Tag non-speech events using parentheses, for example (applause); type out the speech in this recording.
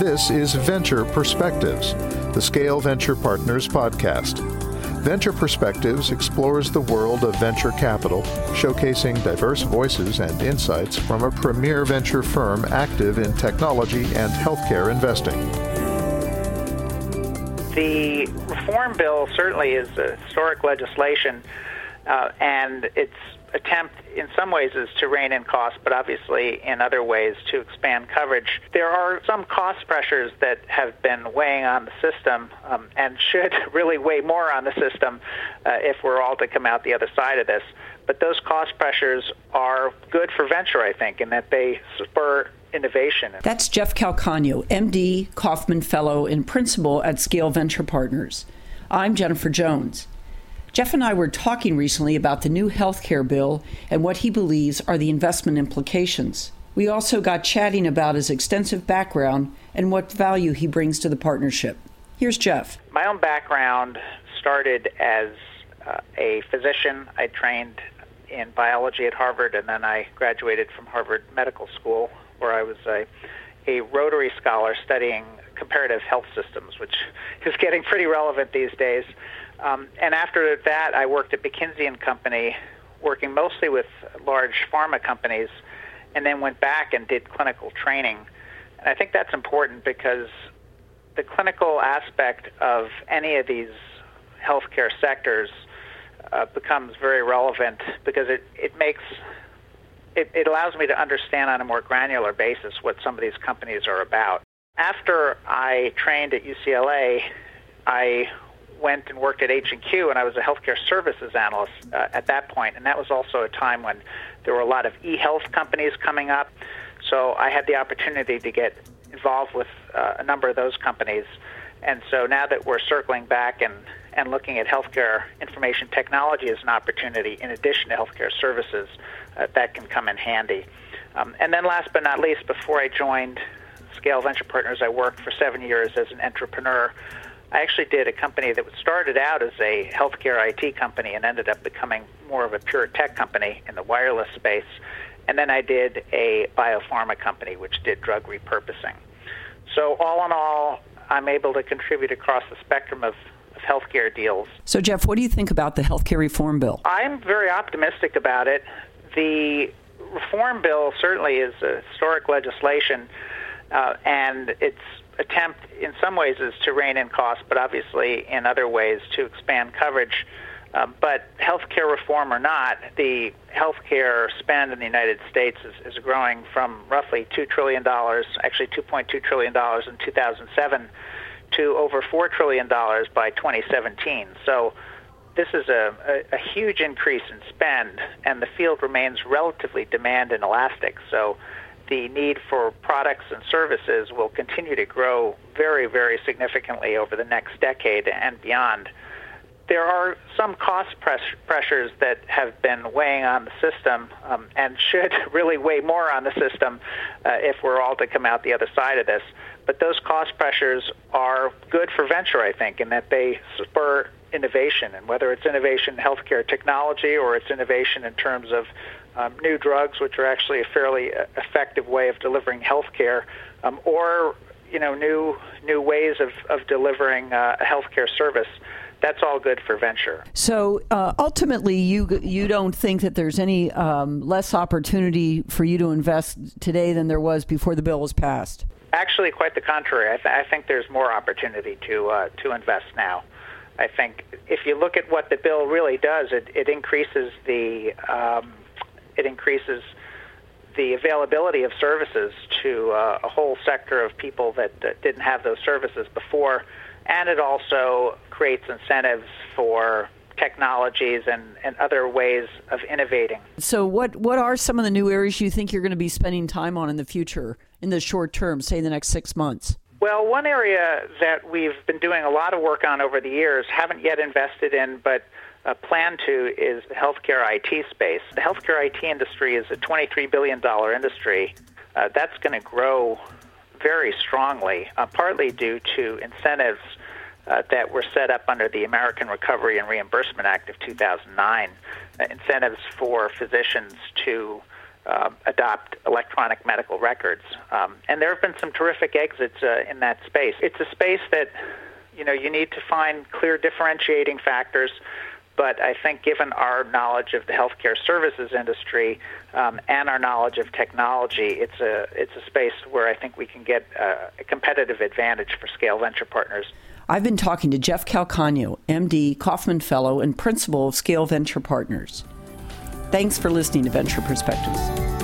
This is Venture Perspectives, the Scale Venture Partners podcast. Venture Perspectives explores the world of venture capital, showcasing diverse voices and insights from a premier venture firm active in technology and healthcare investing. The reform bill certainly is historic legislation, uh, and its attempt in some ways is to rein in costs, but obviously in other ways to expand coverage. There are some cost pressures that have been weighing on the system um, and should (laughs) really weigh more on the system uh, if we're all to come out the other side of this. But those cost pressures are good for venture, I think, in that they spur innovation. That's Jeff Calcagno, MD, Kauffman Fellow, and Principal at Scale Venture Partners. I'm Jennifer Jones. Jeff and I were talking recently about the new healthcare bill and what he believes are the investment implications. We also got chatting about his extensive background and what value he brings to the partnership. Here's Jeff. My own background started as uh, a physician. I trained in biology at Harvard, and then I graduated from Harvard Medical School, where I was a, a Rotary Scholar studying comparative health systems, which (laughs) is getting pretty relevant these days. Um, and after that, I worked at McKinsey and Company, working mostly with large pharma companies, and then went back and did clinical training. And I think that's important because the clinical aspect of any of these healthcare sectors uh, becomes very relevant because it, it makes it, it allows me to understand on a more granular basis what some of these companies are about. After I trained at UCLA, I went and worked at H&Q, and I was a healthcare services analyst uh, at that point, and that was also a time when there were a lot of e-health companies coming up. So I had the opportunity to get involved with uh, a number of those companies. And so now that we're circling back and, and looking at healthcare information technology as an opportunity in addition to healthcare services, uh, that can come in handy. Um, and then last but not least, before I joined Scale Venture Partners, I worked for seven years as an entrepreneur I actually did a company that started out as a healthcare IT company and ended up becoming more of a pure tech company in the wireless space. And then I did a biopharma company which did drug repurposing. So, all in all, I'm able to contribute across the spectrum of, of healthcare deals. So, Jeff, what do you think about the healthcare reform bill? I'm very optimistic about it. The reform bill certainly is a historic legislation, uh, and it's attempt in some ways is to rein in costs, but obviously in other ways to expand coverage. Um, but healthcare reform or not, the healthcare spend in the United States is, is growing from roughly $2 trillion, actually $2.2 trillion in 2007, to over $4 trillion by 2017. So this is a, a, a huge increase in spend, and the field remains relatively demand inelastic. So the need for products and services will continue to grow very, very significantly over the next decade and beyond. There are some cost press- pressures that have been weighing on the system um, and should (laughs) really weigh more on the system uh, if we're all to come out the other side of this. But those cost pressures are good for venture, I think, in that they spur innovation. And whether it's innovation in healthcare technology or it's innovation in terms of um, new drugs, which are actually a fairly uh, effective way of delivering healthcare, um, or you know new new ways of, of delivering uh, a healthcare service. That's all good for venture. So uh, ultimately, you you don't think that there's any um, less opportunity for you to invest today than there was before the bill was passed. Actually, quite the contrary. I, th- I think there's more opportunity to uh, to invest now. I think if you look at what the bill really does, it, it increases the um, it increases the availability of services to uh, a whole sector of people that, that didn't have those services before, and it also creates incentives for technologies and, and other ways of innovating. So, what, what are some of the new areas you think you're going to be spending time on in the future, in the short term, say in the next six months? Well, one area that we've been doing a lot of work on over the years, haven't yet invested in, but uh, plan to is the healthcare IT space. The healthcare IT industry is a $23 billion industry. Uh, that's going to grow very strongly, uh, partly due to incentives uh, that were set up under the American Recovery and Reimbursement Act of 2009, uh, incentives for physicians to uh, adopt electronic medical records. Um, and there have been some terrific exits uh, in that space. It's a space that you know you need to find clear differentiating factors. But I think, given our knowledge of the healthcare services industry um, and our knowledge of technology, it's a it's a space where I think we can get a, a competitive advantage for Scale Venture Partners. I've been talking to Jeff Calcagno, MD, Kauffman Fellow, and Principal of Scale Venture Partners. Thanks for listening to Venture Perspectives.